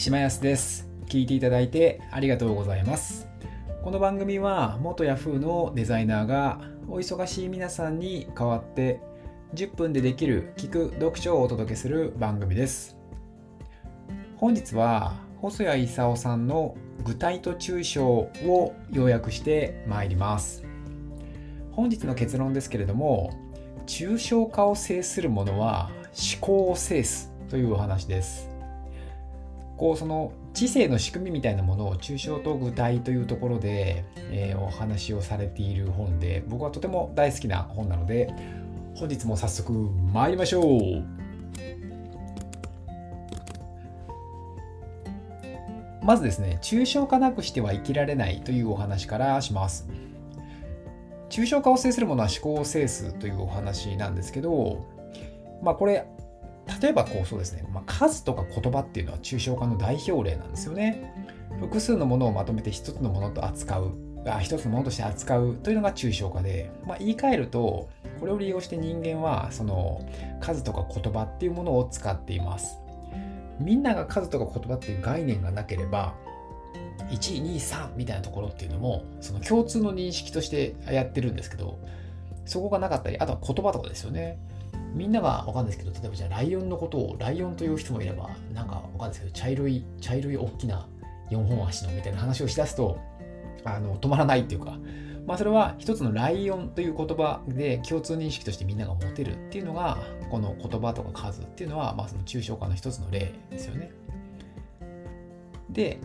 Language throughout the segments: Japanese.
島安です。聞いていただいてありがとうございます。この番組は元 Yahoo のデザイナーがお忙しい皆さんに代わって10分でできる聞く読書をお届けする番組です。本日は細谷勲さんの具体と抽象を要約してまいります。本日の結論ですけれども抽象化を制するものは思考を制すというお話です。こうその知性の仕組みみたいなものを抽象と具体というところで、えー、お話をされている本で僕はとても大好きな本なので本日も早速参りましょう。まずですね抽象化なくしては生きられないというお話からします。抽象化を制するものは思考を制すというお話なんですけどまあこれ例えばこうそうですね、まあ、数とか言葉っていうのは抽象化の代表例なんですよね。複数のものをまとめて一つのものと扱う、あ一つのものとして扱うというのが抽象化で、まあ、言い換えると、これを利用して人間はその数とか言葉っていうものを使っています。みんなが数とか言葉っていう概念がなければ、1、2、3みたいなところっていうのも、その共通の認識としてやってるんですけど、そこがなかったり、あとは言葉とかですよね。みんながわかんないですけど、例えばじゃあライオンのことをライオンという人もいれば、なんかわかんないですけど、茶色い、茶色い大きな4本足のみたいな話をしだすと、あの止まらないっていうか、まあ、それは一つのライオンという言葉で共通認識としてみんなが持てるっていうのが、この言葉とか数っていうのは、まあ、その抽象化の一つの例ですよね。で、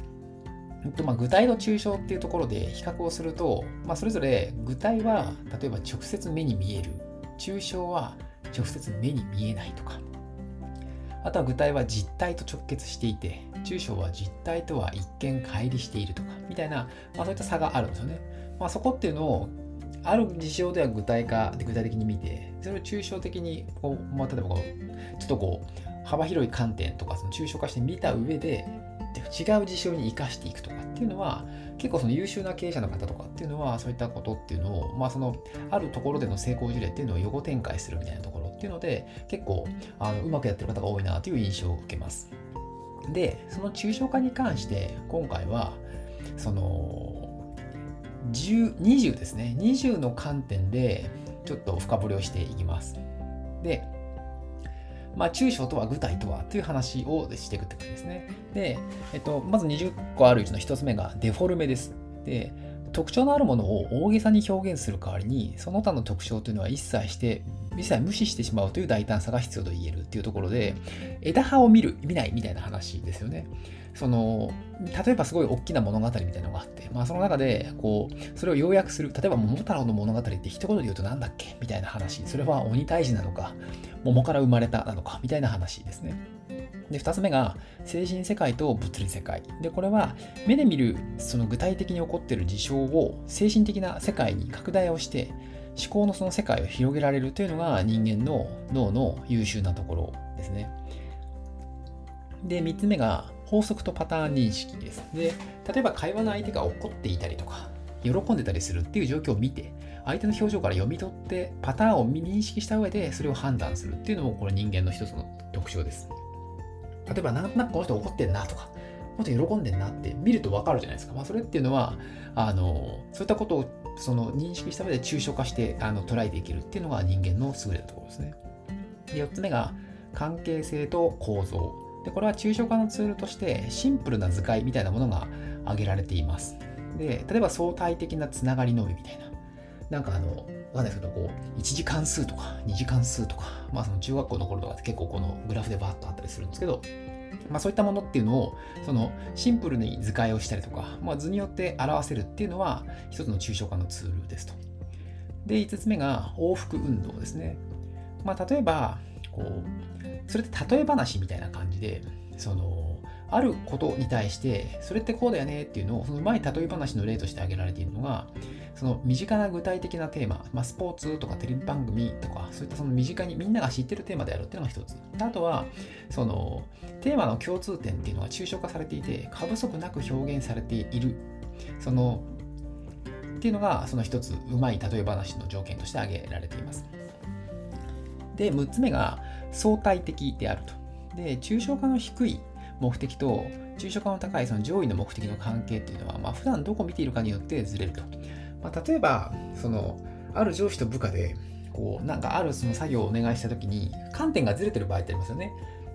まあ、具体の抽象っていうところで比較をすると、まあ、それぞれ具体は例えば直接目に見える抽象は直接目に見えないとか。あとは具体は実体と直結していて抽象は実体とは一見乖離しているとかみたいな、まあ、そういった差があるんですよね、まあ、そこっていうのをある事象では具体化で具体的に見てそれを抽象的にこう、まあ、例えばこうちょっとこう幅広い観点とかその抽象化して見た上で違う事象に生かしていくとかっていうのは結構その優秀な経営者の方とかっていうのはそういったことっていうのを、まあ、そのあるところでの成功事例っていうのを横展開するみたいなところっていうので結構あのうまくやってる方が多いなという印象を受けます。でその抽象化に関して今回はその20ですね20の観点でちょっと深掘りをしていきます。でまあ、抽象とは具体とはという話をしていくってことですね。で、えっと、まず20個あるうちの1つ目がデフォルメです。で、特徴のあるものを大げさに表現する代わりに、その他の特徴というのは一切して、一切無視してしまうという大胆さが必要と言えるっていうところで、枝葉を見る、見ないみたいな話ですよね。その、例えばすごい大きな物語みたいなのがあって、まあその中で、こう、それを要約する、例えば桃太郎の物語って一言で言うと何だっけ？みたいな話。それは鬼退治なのか、桃から生まれたなのか、みたいな話ですね。で、2つ目が、精神世界と物理世界。で、これは、目で見る、その具体的に起こっている事象を、精神的な世界に拡大をして、思考のその世界を広げられるというのが人間の脳の優秀なところですね。で、3つ目が、法則とパターン認識です。で、例えば会話の相手が怒っていたりとか、喜んでたりするっていう状況を見て、相手の表情から読み取ってパターンを認識した上でそれを判断するっていうのもこれ人間の一つの特徴です。例えばなんとなくこの人怒ってんなとか、この人喜んでんなって見るとわかるじゃないですか。まあそれっていうのは、あの、そういったことをその認識した上で抽象化してあの捉えていけるっていうのが人間の優れたところですね。で4つ目が関係性と構造。でこれは抽象化のツールとしてシンプルな図解みたいなものが挙げられています。で、例えば相対的なつながりのみみたいな。なんかあの、わかんないですけど、こう、1次関数とか2次関数とか、まあその中学校の頃とかって結構このグラフでバーッとあったりするんですけど、まあそういったものっていうのを、そのシンプルに図解をしたりとか、まあ図によって表せるっていうのは一つの抽象化のツールですと。で、5つ目が往復運動ですね。まあ例えば、こう、それって例え話みたいな感じで、その、あることに対して、それってこうだよねっていうのを、そのうまい例え話の例として挙げられているのが、その身近な具体的なテーマ、まあ、スポーツとかテレビ番組とか、そういったその身近にみんなが知ってるテーマであるっていうのが一つ。あとは、そのテーマの共通点っていうのは抽象化されていて、過不足なく表現されている。そのっていうのが、その一つ、うまい例え話の条件として挙げられています。で、6つ目が相対的であると。で、抽象化の低い目的と抽象化の高いその上位の目的の関係っていうのは、まあ、普段どこを見ているかによってずれると。まあ、例えば、その、ある上司と部下で、こう、なんかあるその作業をお願いしたときに、観点がずれてる場合ってありますよね。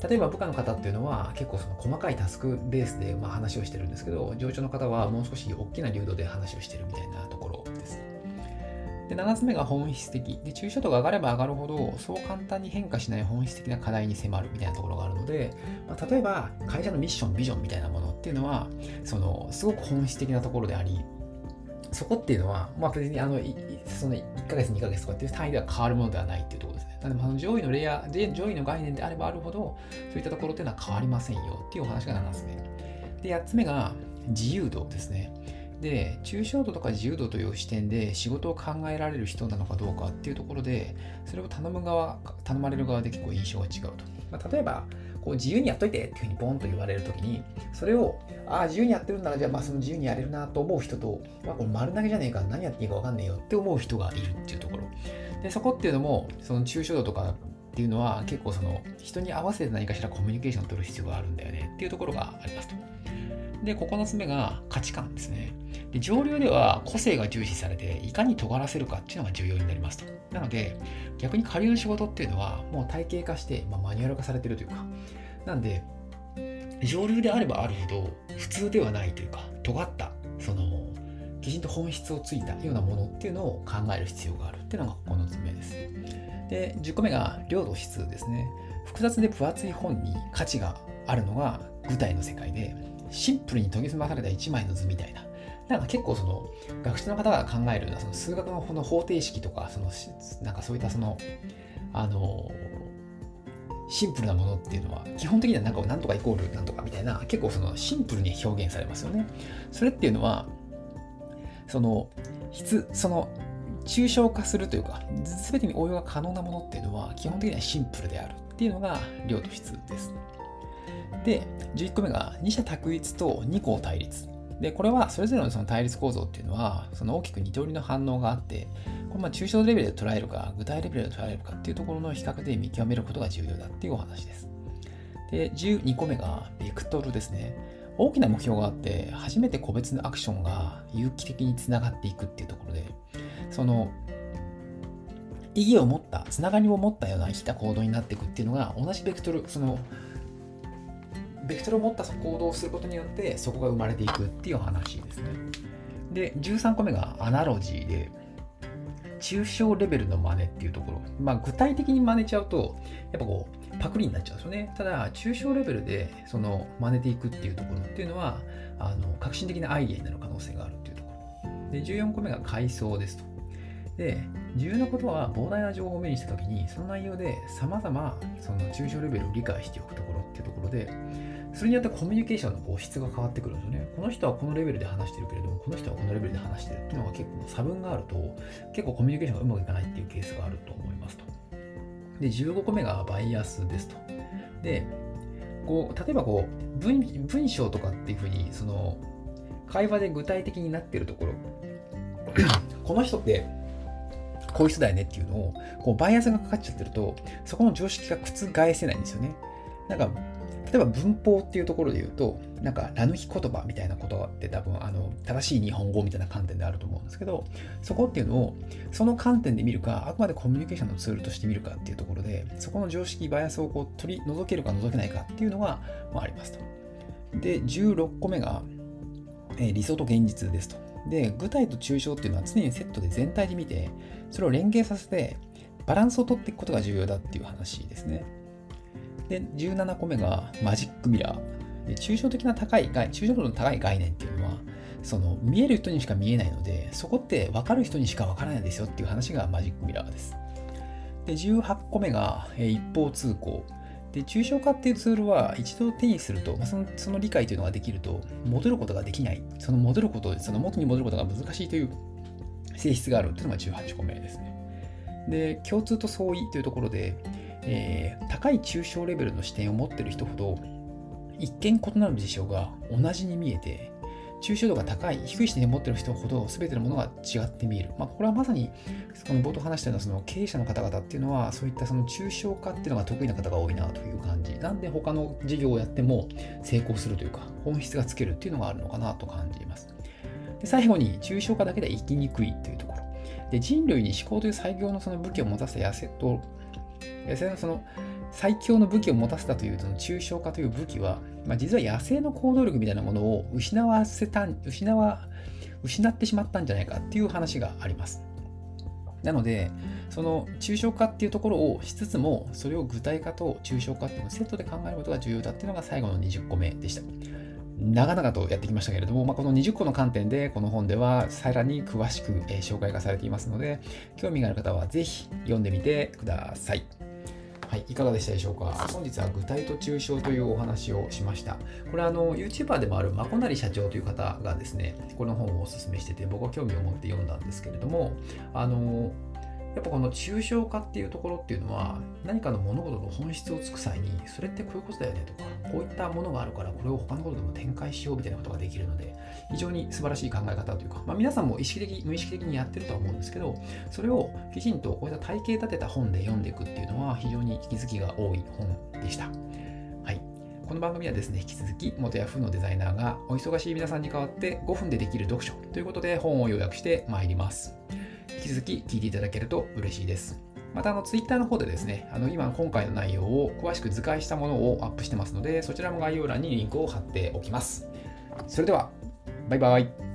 例えば部下の方っていうのは結構その細かいタスクベースでまあ話をしてるんですけど、上長の方はもう少し大きな流動で話をしてるみたいなところで。7つ目が本質的で抽象度が上がれば上がるほどそう簡単に変化しない本質的な課題に迫るみたいなところがあるので、まあ、例えば会社のミッションビジョンみたいなものっていうのはそのすごく本質的なところでありそこっていうのは、まあ、別にあのその1ヶ月、2ヶ月とかっていう単位では変わるものではないっていうところですね。なので、の上位のレイヤー、上位の概念であればあるほど、そういったところっていうのは変わりませんよっていうお話が7つ目。で、8つ目が自由度ですね。で抽象度とか自由度という視点で仕事を考えられる人なのかどうかっていうところでそれを頼む側頼まれる側で結構印象が違うと、まあ、例えばこう自由にやっといてっていうふうにボンと言われるときにそれをああ自由にやってるんならじゃあまあその自由にやれるなと思う人と、まあ、これ丸投げじゃねえから何やっていいか分かんねえよって思う人がいるっていうところでそこっていうのもその抽象度とかっていうのは結構その人に合わせて何かしらコミュニケーションを取る必要があるんだよねっていうところがありますと。で、9つ目が価値観ですね。で上流では個性が重視されて、いかに尖らせるかっていうのが重要になりますと。なので、逆に下流の仕事っていうのは、もう体系化して、まあ、マニュアル化されてるというか、なんで、上流であればあるほど、普通ではないというか、尖った、その、きちんと本質をついたようなものっていうのを考える必要があるっていうのが9つ目です。で、10個目が領土質ですね。複雑で分厚い本に価値があるのが具体の世界で、シンプルに研ぎ澄まされた1枚の図みたいな。なんか結構その学者の方が考えるようなその数学のこの方程式とか、そのなんかそういったその、あの、シンプルなものっていうのは、基本的にはなんかなんとかイコールなんとかみたいな、結構そのシンプルに表現されますよね。それっていうのは、その質、その抽象化するというか、全てに応用が可能なものっていうのは、基本的にはシンプルであるっていうのが量と質です。で、11個目が二者択一と二項対立。で、これはそれぞれのその対立構造っていうのは、その大きく二通りの反応があって、これまあ抽象レベルで捉えるか、具体レベルで捉えるかっていうところの比較で見極めることが重要だっていうお話です。で、12個目がベクトルですね。大きな目標があって、初めて個別のアクションが有機的につながっていくっていうところで、その意義を持った、つながりを持ったような生きた行動になっていくっていうのが、同じベクトル、そのベクトルを持った行動をすることによってそこが生まれていくっていう話ですね。で、13個目がアナロジーで、抽象レベルの真似っていうところ。まあ具体的に真似ちゃうと、やっぱこう、パクリになっちゃうんですよね。ただ、抽象レベルでその真似ていくっていうところっていうのは、あの革新的なアイデアになる可能性があるっていうところ。で、14個目が階層ですと。で、重要なことは膨大な情報を目にしたときに、その内容で様々その抽象レベルを理解しておくところっていうところで、それによってコミュニケーションのこう質が変わってくるんですよね。この人はこのレベルで話してるけれども、この人はこのレベルで話してるっていうのが結構差分があると、結構コミュニケーションがうまくいかないっていうケースがあると思いますと。で、15個目がバイアスですと。で、こう例えばこう文文章とかっていうふうに、その会話で具体的になってるところ、この人ってこういう人だよねっていうのを、こうバイアスがかかっちゃってると、そこの常識が覆せないんですよね。なんか例えば文法っていうところで言うと、なんか、ラ抜き言葉みたいな言葉って多分、あの、正しい日本語みたいな観点であると思うんですけど、そこっていうのを、その観点で見るか、あくまでコミュニケーションのツールとして見るかっていうところで、そこの常識、バイアスをこう取り除けるか除けないかっていうのが、まあ、ありますと。で、16個目が、えー、理想と現実ですと。で、具体と抽象っていうのは常にセットで全体で見て、それを連携させて、バランスを取っていくことが重要だっていう話ですね。で、17個目がマジックミラー。で抽象的な高い、抽象度の高い概念っていうのは、その見える人にしか見えないので、そこって分かる人にしか分からないですよっていう話がマジックミラーです。で、18個目が、え一方通行。で、抽象化っていうツールは一度手にすると、そのその理解というのができると、戻ることができない。その戻ること、その元に戻ることが難しいという性質があるというのが18個目ですね。で、共通と相違というところで、えー、高い抽象レベルの視点を持ってる人ほど一見異なる事象が同じに見えて抽象度が高い、低い視点で持っている人ほど全てのものが違って見える。まあ、これはまさに、この冒頭話したようなその経営者の方々っていうのは、そういったその抽象化っていうのが得意な方が多いなという感じ。なんで他の事業をやっても成功するというか、本質がつけるっていうのがあるのかなと感じます。で最後に、抽象化だけでは生きにくいというところ。で人類に思考という最強のその武器を持たせた野生と、野生のその最強の武器を持たせたというその抽象化という武器は、まあ、実は野生の行動力みたいなものを失わせた失わ失ってしまったんじゃないかっていう話があります。なので、その抽象化っていうところをしつつも、それを具体化と抽象化っていうのをセットで考えることが重要だっていうのが最後の20個目でした。長々とやってきましたけれども、まあ、この20個の観点でこの本ではさらに詳しく、紹介がされていますので、興味がある方はぜひ読んでみてください。はい、いかがでしたでしょうか？本日は具体と抽象というお話をしました。これはあの YouTuber でもあるまこなり社長という方がですね、この本をお勧めしてて僕は興味を持って読んだんですけれども、あのやっぱこの抽象化っていうところっていうのは何かの物事の本質をつく際にそれってこういうことだよねとかこういったものがあるからこれを他のことでも展開しようみたいなことができるので非常に素晴らしい考え方というか、まあ、皆さんも意識的無意識的にやってるとは思うんですけどそれをきちんとこういった体系立てた本で読んでいくっていうのは非常に気づきが多い本でした。この番組はですね、引き続き元ヤフーのデザイナーがお忙しい皆さんに代わって5分でできる読書ということで本を要約してまいります。引き続き聞いていただけると嬉しいです。また、あの、ツイッターの方でですね、あの、今、今回の内容を詳しく図解したものをアップしてますので、そちらも概要欄にリンクを貼っておきます。それでは、バイバイ。